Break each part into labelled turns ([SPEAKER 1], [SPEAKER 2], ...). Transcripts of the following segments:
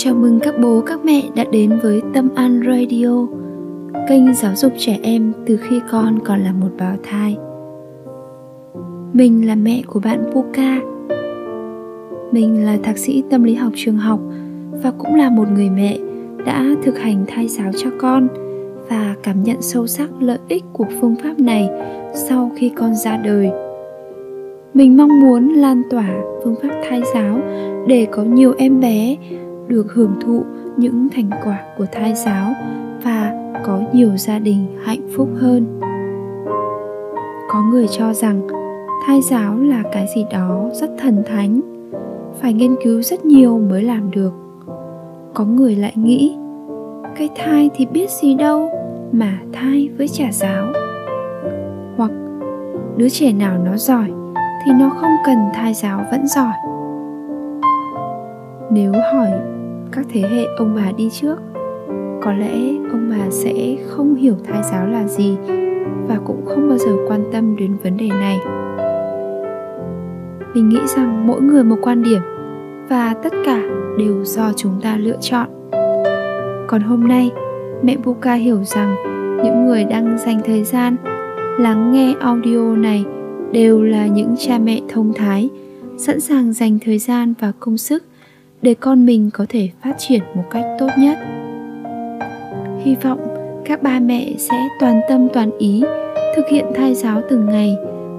[SPEAKER 1] Chào mừng các bố các mẹ đã đến với Tâm An Radio, kênh giáo dục trẻ em từ khi con còn là một bào thai. Mình là mẹ của bạn Puka. Mình là thạc sĩ tâm lý học trường học và cũng là một người mẹ đã thực hành thai giáo cho con và cảm nhận sâu sắc lợi ích của phương pháp này sau khi con ra đời. Mình mong muốn lan tỏa phương pháp thai giáo để có nhiều em bé được hưởng thụ những thành quả của thai giáo và có nhiều gia đình hạnh phúc hơn. Có người cho rằng thai giáo là cái gì đó rất thần thánh, phải nghiên cứu rất nhiều mới làm được. Có người lại nghĩ, cái thai thì biết gì đâu mà thai với trả giáo. Hoặc đứa trẻ nào nó giỏi thì nó không cần thai giáo vẫn giỏi. Nếu hỏi các thế hệ ông bà đi trước. Có lẽ ông bà sẽ không hiểu thai giáo là gì và cũng không bao giờ quan tâm đến vấn đề này. Mình nghĩ rằng mỗi người một quan điểm và tất cả đều do chúng ta lựa chọn. Còn hôm nay, mẹ buka hiểu rằng những người đang dành thời gian lắng nghe audio này đều là những cha mẹ thông thái, sẵn sàng dành thời gian và công sức để con mình có thể phát triển một cách tốt nhất. Hy vọng các ba mẹ sẽ toàn tâm toàn ý thực hiện thai giáo từng ngày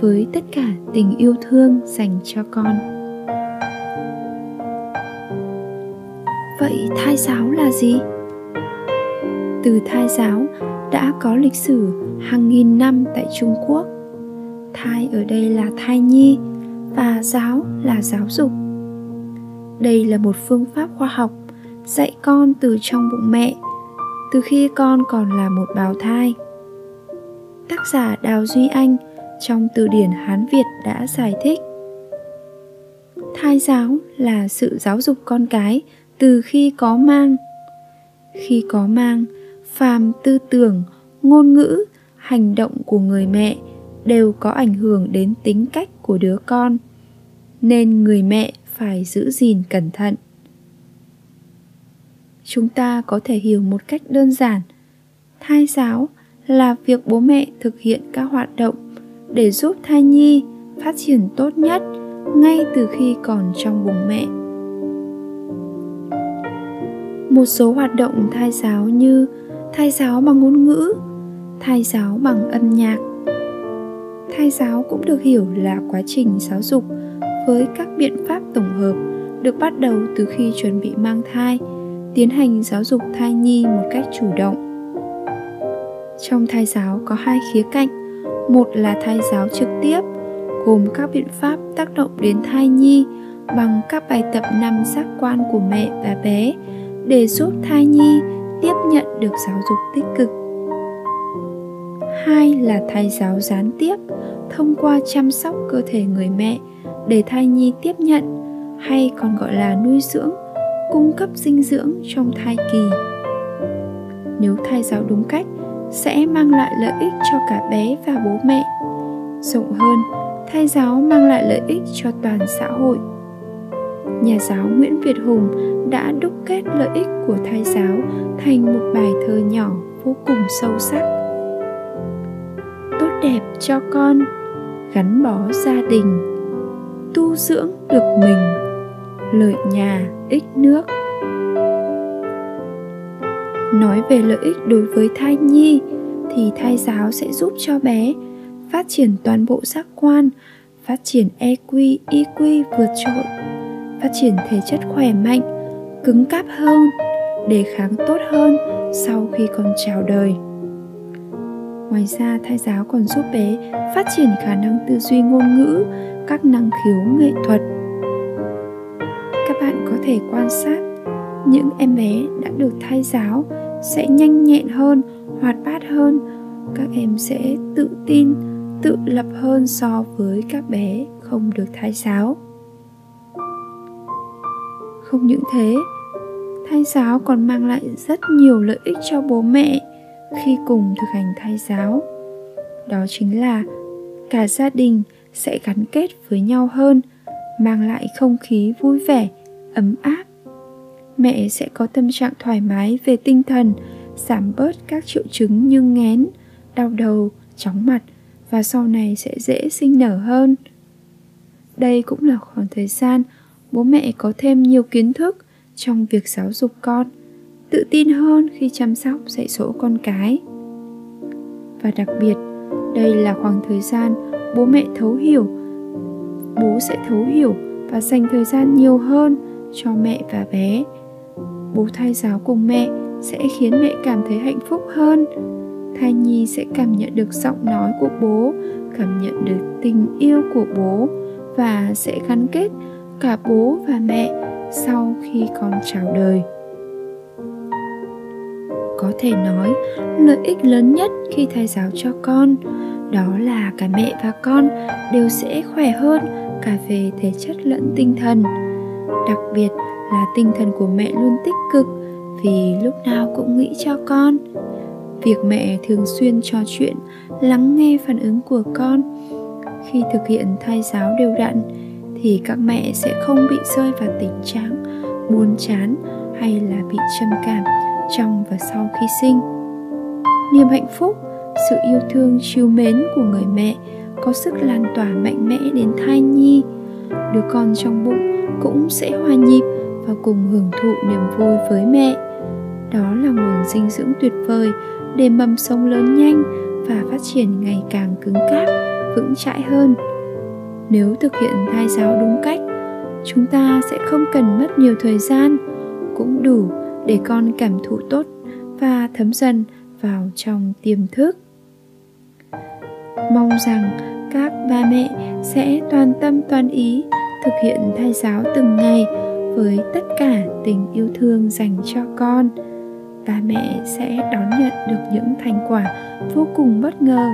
[SPEAKER 1] với tất cả tình yêu thương dành cho con. Vậy thai giáo là gì? Từ thai giáo đã có lịch sử hàng nghìn năm tại trung quốc. Thai ở đây là thai nhi và giáo là giáo dục đây là một phương pháp khoa học dạy con từ trong bụng mẹ, từ khi con còn là một bào thai. Tác giả đào duy anh trong từ điển hán việt đã giải thích. Thai giáo là sự giáo dục con cái từ khi có mang. Khi có mang, phàm tư tưởng, ngôn ngữ, hành động của người mẹ đều có ảnh hưởng đến tính cách của đứa con, nên người mẹ phải giữ gìn cẩn thận. Chúng ta có thể hiểu một cách đơn giản. Thai giáo là việc bố mẹ thực hiện các hoạt động để giúp thai nhi phát triển tốt nhất ngay từ khi còn trong bụng mẹ. Một số hoạt động thai giáo như thai giáo bằng ngôn ngữ, thai giáo bằng âm nhạc. Thai giáo cũng được hiểu là quá trình giáo dục với các biện pháp tổng hợp được bắt đầu từ khi chuẩn bị mang thai, tiến hành giáo dục thai nhi một cách chủ động. Trong thai giáo có hai khía cạnh, một là thai giáo trực tiếp, gồm các biện pháp tác động đến thai nhi bằng các bài tập năm giác quan của mẹ và bé để giúp thai nhi tiếp nhận được giáo dục tích cực. Hai là thai giáo gián tiếp, thông qua chăm sóc cơ thể người mẹ để thai nhi tiếp nhận, hay còn gọi là nuôi dưỡng, cung cấp dinh dưỡng trong thai kỳ. Nếu thai giáo đúng cách, sẽ mang lại lợi ích cho cả bé và bố mẹ. Rộng hơn, thai giáo mang lại lợi ích cho toàn xã hội. Nhà giáo nguyễn việt hùng đã đúc kết lợi ích của thai giáo thành một bài thơ nhỏ vô cùng sâu sắc. Tốt đẹp cho con, gắn bó gia đình tu dưỡng được mình lợi nhà ích nước nói về lợi ích đối với thai nhi thì thai giáo sẽ giúp cho bé phát triển toàn bộ giác quan phát triển EQ, IQ vượt trội, phát triển thể chất khỏe mạnh, cứng cáp hơn, đề kháng tốt hơn sau khi còn chào đời. Ngoài ra, thai giáo còn giúp bé phát triển khả năng tư duy ngôn ngữ, các năng khiếu nghệ thuật. Các bạn có thể quan sát, những em bé đã được thay giáo sẽ nhanh nhẹn hơn, hoạt bát hơn. Các em sẽ tự tin, tự lập hơn so với các bé không được thay giáo. Không những thế thai giáo còn mang lại rất nhiều lợi ích cho bố mẹ khi cùng thực hành thai giáo. Đó chính là cả gia đình sẽ gắn kết với nhau hơn, mang lại không khí vui vẻ, ấm áp. Mẹ sẽ có tâm trạng thoải mái về tinh thần, giảm bớt các triệu chứng như ngén, đau đầu, chóng mặt và sau này sẽ dễ sinh nở hơn. Đây cũng là khoảng thời gian bố mẹ có thêm nhiều kiến thức trong việc giáo dục con, tự tin hơn khi chăm sóc dạy dỗ con cái. Và đặc biệt, đây là khoảng thời gian bố mẹ thấu hiểu. Bố sẽ thấu hiểu và dành thời gian nhiều hơn cho mẹ và bé. Bố thai giáo cùng mẹ sẽ khiến mẹ cảm thấy hạnh phúc hơn. Thai nhi sẽ cảm nhận được giọng nói của bố, cảm nhận được tình yêu của bố và sẽ gắn kết cả bố và mẹ sau khi con chào đời. Có thể nói, lợi ích lớn nhất khi thai giáo cho con đó là cả mẹ và con đều sẽ khỏe hơn cả về thể chất lẫn tinh thần. Đặc biệt là tinh thần của mẹ luôn tích cực vì lúc nào cũng nghĩ cho con. Việc mẹ thường xuyên trò chuyện, lắng nghe phản ứng của con. Khi thực hiện thai giáo đều đặn thì các mẹ sẽ không bị rơi vào tình trạng buồn chán hay là bị trầm cảm trong và sau khi sinh. Niềm hạnh phúc sự yêu thương chiều mến của người mẹ, có sức lan tỏa mạnh mẽ đến thai nhi. Đứa con trong bụng cũng sẽ hòa nhịp và cùng hưởng thụ niềm vui với mẹ. Đó là nguồn dinh dưỡng tuyệt vời để mầm sống lớn nhanh và phát triển ngày càng cứng cáp, vững chãi hơn. Nếu thực hiện thai giáo đúng cách, chúng ta sẽ không cần mất nhiều thời gian, cũng đủ để con cảm thụ tốt và thấm dần vào trong tiềm thức mong rằng các ba mẹ sẽ toàn tâm toàn ý thực hiện thai giáo từng ngày với tất cả tình yêu thương dành cho con. Ba mẹ sẽ đón nhận được những thành quả vô cùng bất ngờ.